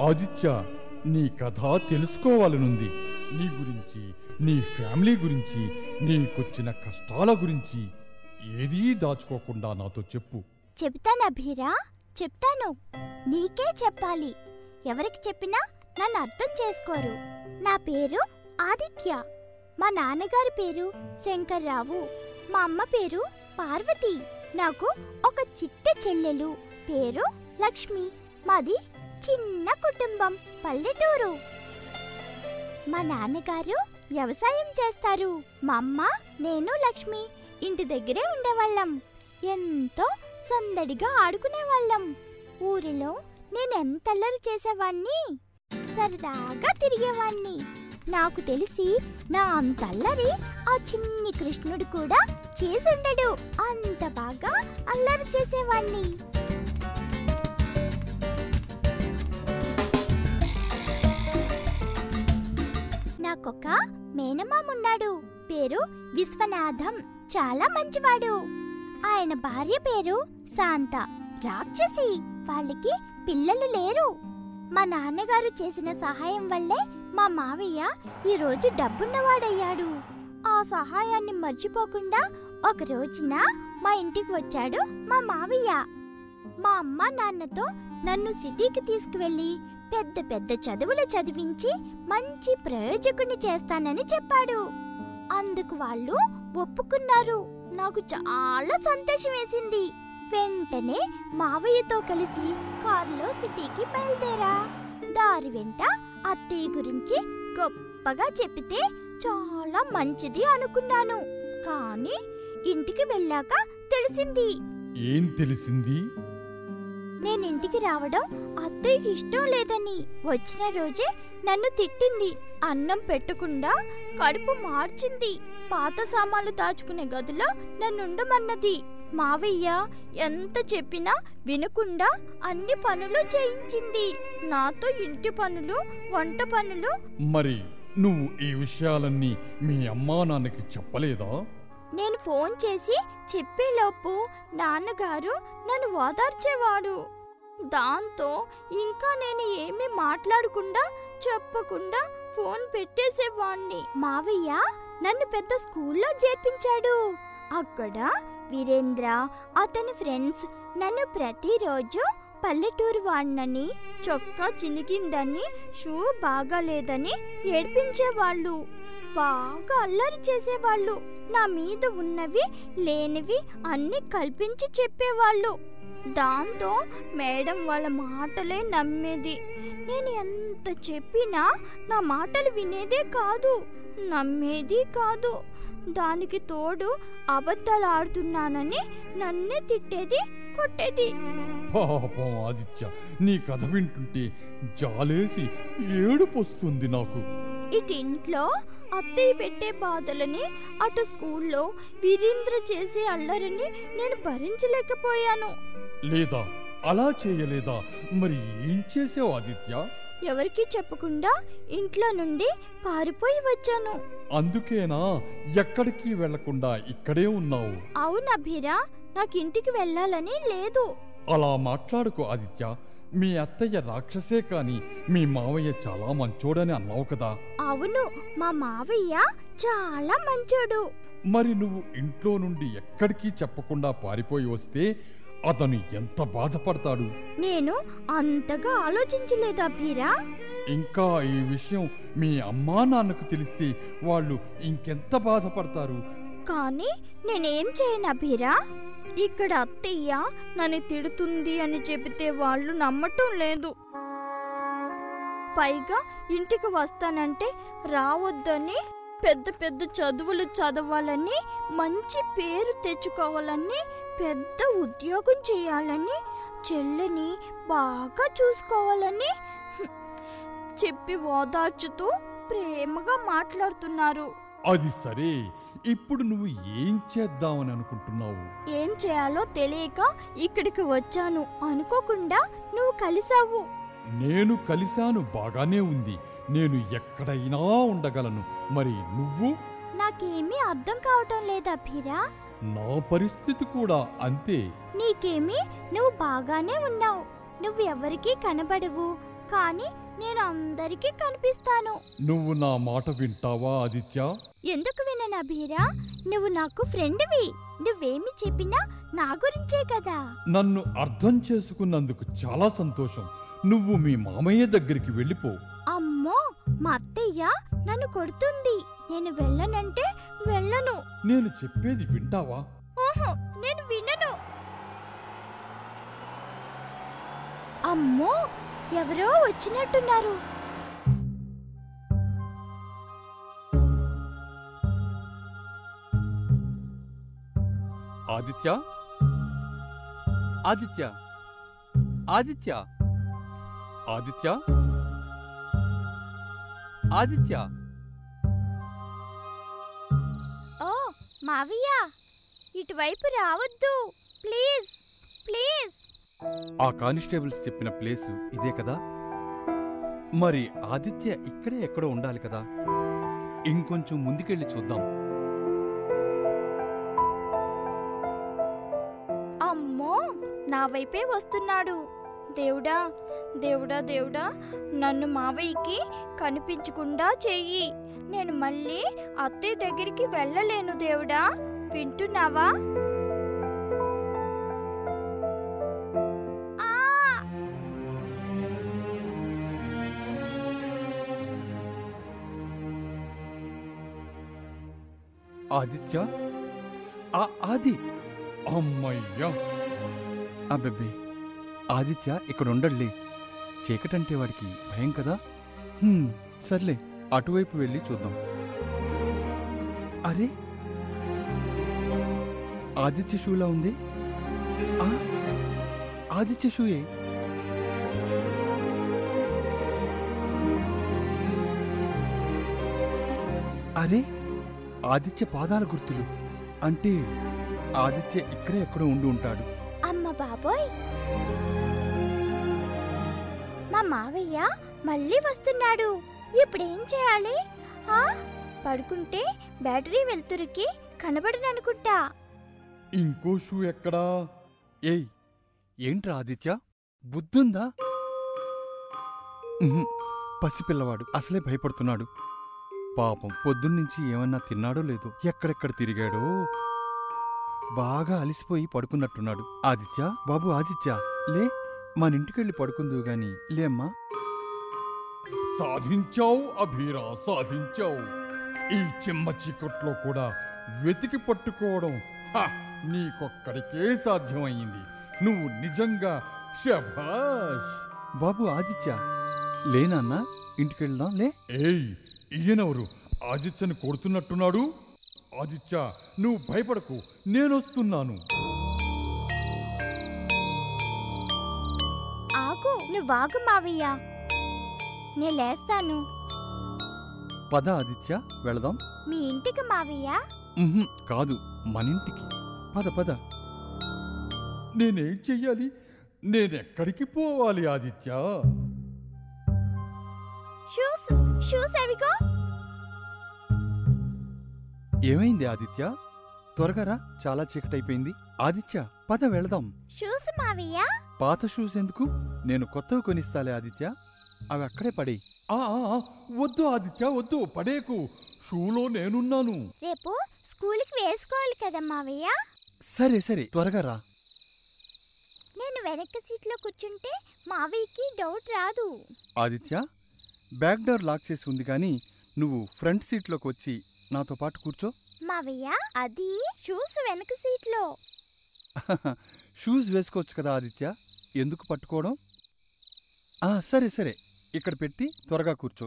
ఆదిత్య నీ కథ తెలుసుకోవాలనుంది. నీ గురించి నీ ఫ్యామిలీ గురించి నీకొచ్చిన కష్టాల గురించి ఏదీ దాచుకోకుండా నాతో చెప్పు. చెప్తానా భీరా చెప్తాను. నీకే చెప్పాలి. ఎవరికి చెప్పినా నన్ను అర్థం చేసుకోరు. నా పేరు ఆదిత్య. మా నాన్నగారి పేరు శంకర్రావు. మా అమ్మ పేరు పార్వతి. నాకు ఒక చిట్ట చెల్లెలు. పేరు లక్ష్మి. మాది చిన్న కుటుంబం పల్లెటూరు. మా నాన్నగారు వ్యవసాయం చేస్తారు. మా అమ్మ నేను లక్ష్మి ఇంటి దగ్గరే ఉండేవాళ్ళం. ఎంతో సందడిగా ఆడుకునేవాళ్ళం. ఊరిలో నేను ఎంత అల్లరి చేసేవాణ్ణి? సరదాగా తిరిగేవాణ్ణి. నాకు తెలిసి నా అంత అల్లరి ఆ చిన్ని కృష్ణుడు కూడా చేసుండడు అంత బాగా అల్లరి చేసేవాణ్ణి. నాకొక మేనమామున్నాడు. పేరు విశ్వనాథం. చాలా మంచివాడు. ఆయన భార్య పేరు శాంత. రాక్షసి. వాళ్ళకి పిల్లలు లేరు. మా నాన్నగారు చేసిన సహాయం వల్లే మా మావయ్య ఈరోజు డబ్బున్నవాడయ్యాడు. ఆ సహాయాన్ని మర్చిపోకుండా ఒక రోజున మా ఇంటికి వచ్చాడు మా మావయ్య. మా అమ్మ నాన్నతో నన్ను సిటీకి తీసుకువెళ్ళి పెద్ద పెద్ద చదువులు చదివించి మంచి ప్రయోజకుని చేస్తానని చెప్పాడు. అందుకు వాళ్ళు ఒప్పుకున్నారు. నాకు చాలా సంతోషం వేసింది. వెంటనే మావయ్యతో కలిసి కారులో సిటీకి బయలుదేరా. దారి వెంట అత్తయ్య గురించి గొప్పగా చెప్పితే చాలా మంచిది అనుకున్నాను. కానీ ఇంటికి వెళ్ళాక తెలిసింది. ఏం తెలిసింది? నేను ఇంటికి రావడం అత్తయ్యకి ఇష్టం లేదని వచ్చిన రోజే నన్ను తిట్టింది. అన్నం పెట్టకుండా కడుపు మార్చింది. పాత సామాన్లు దాచుకునే గదిలో నన్నుండమన్నది. మావయ్య ఎంత చెప్పినా వినకుండా అన్ని పనులు చేయించింది. నాతో ఇంటి పనులు వంట పనులు. మరి నువ్వు ఈ విషయాలన్నీ మీ అమ్మా నాన్నకి చెప్పలేదా? నేను ఫోన్ చేసి చెప్పేలోపు నాన్నగారు నన్ను ఓదార్చేవాడు దాంతో ఇంకా నేను ఏమీ మాట్లాడకుండా చెప్పకుండా ఫోన్ పెట్టేసేవాణ్ణి. మావయ్య నన్ను పెద్ద స్కూల్లో చేర్పించాడు. అక్కడ వీరేంద్ర అతని ఫ్రెండ్స్ నన్ను ప్రతిరోజు పల్లెటూరు వాడినని చొక్కా చినిగిందని షూ బాగాలేదని ఏడ్పించేవాళ్ళు. బాగా అల్లరి చేసేవాళ్ళు. నా మీద ఉన్నవి లేనివి అన్ని కల్పించి చెప్పేవాళ్ళు. దాంతో మేడం వాళ్ళ మాటలే నమ్మేది. నేను ఎంత చెప్పినా నా మాటలు వినేదే కాదు నమ్మేది కాదు. దానికి తోడు అబద్ధాలు ఆడుతున్నానని నన్నే తిట్టేది కొట్టేది. పాపం ఆదిత్య నీ కథ వింటుంటే జాలేసి ఏడుపొస్తుంది నాకు. ఇటు ఇంట్లో అత్తయ్య పెట్టే బాధలని అటు స్కూల్లో వీరేంద్ర చేసే అల్లరిని నేను భరించలేకపోయాను. లేదా? అలా చేయలేదా? మరి ఏం చేసావు ఆదిత్య? ఎవరికీ చెప్పకుండా ఇంట్లో నుండి పారిపోయి వచ్చాను. అందుకేనా? ఎక్కడికి వెళ్ళకుండా ఇక్కడే ఉన్నావు? అవును అభిరా నాకు ఇంటికి వెళ్ళాలని లేదు. అలా మాట్లాడుకో ఆదిత్య. మీ అత్తయ్య రాక్షసే కాని మీ మావయ్య చాలా మంచోడని అన్నావు కదా. అవును మా మావయ్య చాలా మంచోడు. మరి నువ్వు ఇంట్లో నుండి ఎక్కడికి చెప్పకుండా పారిపోయి వస్తే అతను ఎంత బాధపడతాడు? నేను అంతగా ఆలోచించలేదు అభిరా. ఇంకా ఈ విషయం మీ అమ్మా నాన్నకు తెలిస్తే వాళ్ళు ఇంకెంత బాధపడతారు? కానీ నేనేం చేయను అభిరా. ఇక్కడ అత్తయ్య నన్ను తిడుతుంది అని చెబితే వాళ్ళు నమ్మటం లేదు. పైగా ఇంటికి వస్తానంటే రావద్దని పెద్ద పెద్ద చదువులు చదవాలని మంచి పేరు తెచ్చుకోవాలని పెద్ద ఉద్యోగం చేయాలని చెల్లెని బాగా చూసుకోవాలని చెప్పి ఓదార్చుతూ ప్రేమగా మాట్లాడుతున్నారు. అది సరే ఇప్పుడు నువ్వు ఏం చేద్దామని అనుకుంటున్నావు? ఏం చేయాలో తెలియక ఇక్కడికి వచ్చాను. అనుకోకుండా నువ్వు కలిసావు. నేను కలిశాను బాగానే ఉంది. నేను ఎక్కడైనా ఉండగలను. మరి నువ్వు? నాకేమీ అర్థం కావటం లేదా భీరా నా పరిస్థితి కూడా అంతే. నీకేమీ? నువ్వు బాగానే ఉన్నావు. నువ్వు ఎవరికీ కనబడవు. కానీ నేను అందరికీ కనిపిస్తాను. నువ్వు నా మాట వింటావా ఆదిత్య? ఎందుకు విననా బీరా నువ్వు నాకు ఫ్రెండ్వి. నువ్వేమి చెప్పినా నా గురించే కదా. నన్ను అర్థం చేసుకున్నందుకు చాలా సంతోషం. నువ్వు మీ మామయ్య దగ్గరికి వెళ్ళిపో. అమ్మో మా అత్తయ్య నన్ను కొడుతుంది. నేను వెళ్ళనంటే వెళ్ళను. నేను చెప్పేది వింటావా? ఓహో నేను వినను. అమ్మో ఎవరో వచ్చినట్టున్నారు. ఆదిత్య? ఆదిత్య? ఆదిత్య? ఆదిత్య? ఆదిత్య? ఓ మావయ్య ఇటువైపు రావద్దు. Please please. ఆ కానిస్టేబుల్స్ చెప్పిన ప్లేసు ఇదే కదా? మరి ఆదిత్య ఇక్కడే ఎక్కడో ఉండాలి కదా? ఇంకొంచెం ముందుకెళ్ళి చూద్దాం. అమ్మో! నా వైపే వస్తున్నాడు. దేవుడా దేవుడా దేవుడా నన్ను మావయ్యకి కనిపించకుండా చెయ్యి. నేను మళ్ళీ అత్తయ్య దగ్గరికి వెళ్ళలేను దేవుడా. వింటున్నావా? ఆదిత్య? ఆ ఆది. అమ్మయ్యా. అబ్బెబ్బే ఆదిత్య ఇక్కడ ఉండడులే చీకటంటే వాడికి భయం కదా? సర్లే. అటువైపు వెళ్ళి చూద్దాం. అరే! ఆదిత్య షూలా ఉంది? ఆదిత్య షూయే? అరే! ఆదిత్య పాదాల గుర్తులు. అంటే ఆదిత్య ఇక్కడే ఎక్కడో ఉండి ఉంటాడు. అమ్మ బాబోయ్! మా మావయ్య మళ్ళీ వస్తున్నాడు. ఇప్పుడేం చేయాలి? ఆ? పడుకుంటే బ్యాటరీ వెలుతురుకి కనబడననుకుంటా ఇంకో షూ ఎక్కడా? ఏయ్! ఏంట్రా ఆదిత్య? బుద్ధుందా? ఉహుం, పసిపిల్లవాడు. అసలే భయపడుతున్నాడు. పాపం పొద్దున్నుంచి ఏమన్నా తిన్నాడో లేదో ఎక్కడెక్కడ తిరిగాడో? బాగా అలిసిపోయి పడుకున్నట్టున్నాడు. ఆదిత్య? బాబు ఆదిత్య! లే మన ఇంటికెళ్ళి పడుకుందువు గాని లేమ్మా! సాధించావు అభీరా సాధించావు. ఈ చిమ్మ చీకట్లో కూడా వెతికి పట్టుకోవడం నీకొక్కడికే సాధ్యమయ్యింది. నువ్వు నిజంగా శభాష్! బాబు ఆదిత్య! లేనాన్నా ఇంటికెళ్దాం లే! ఏయ్ ఈయనెవరు? ఆదిత్యని కొడుతున్నట్టున్నాడు? ఆదిత్య నువ్వు భయపడకు నేనొస్తున్నాను. ఆగు నువ్వాగు మావయ్య. నే లేస్తాను. పద ఆదిత్య వెళదాం. మీ ఇంటికి మావయ్య? ఉహుం, కాదు మనింటికి పద పద. నేనేం చెయ్యాలి? నేనెక్కడికి పోవాలి ఆదిత్య? షూస్ షూస్ అవిగో ఏమైంది ఆదిత్య? త్వరగా రా చాలా చీకటైపోయింది. ఆదిత్య పద వెళదాం. షూస్ మావయ్య? పాత షూస్ ఎందుకు? నేను కొత్తవి కొనిస్తాలే ఆదిత్య. అవి అక్కడే పడేయి. ఆ ఆ, ఆ, వద్దు ఆదిత్య వద్దు పడేకు షూలో నేనున్నాను. రేపు స్కూల్కి వేసుకోవాలి కదా మావయ్య? సరే సరే త్వరగా రా. నేను వెనక సీట్లో కూర్చుంటే మావయ్యకి డౌట్ రాదు. ఆదిత్య? బ్యాక్ డోర్ లాక్ చేసి ఉంది కానీ నువ్వు ఫ్రంట్ సీట్లోకి వచ్చి నాతో పాటు కూర్చో. మావయ్య అది షూస్ వెనక సీట్లో. షూస్ వేసుకోవచ్చు కదా ఆదిత్య? ఎందుకు పట్టుకోవడం? సరే సరే. ఇక్కడ పెట్టి త్వరగా కూర్చో.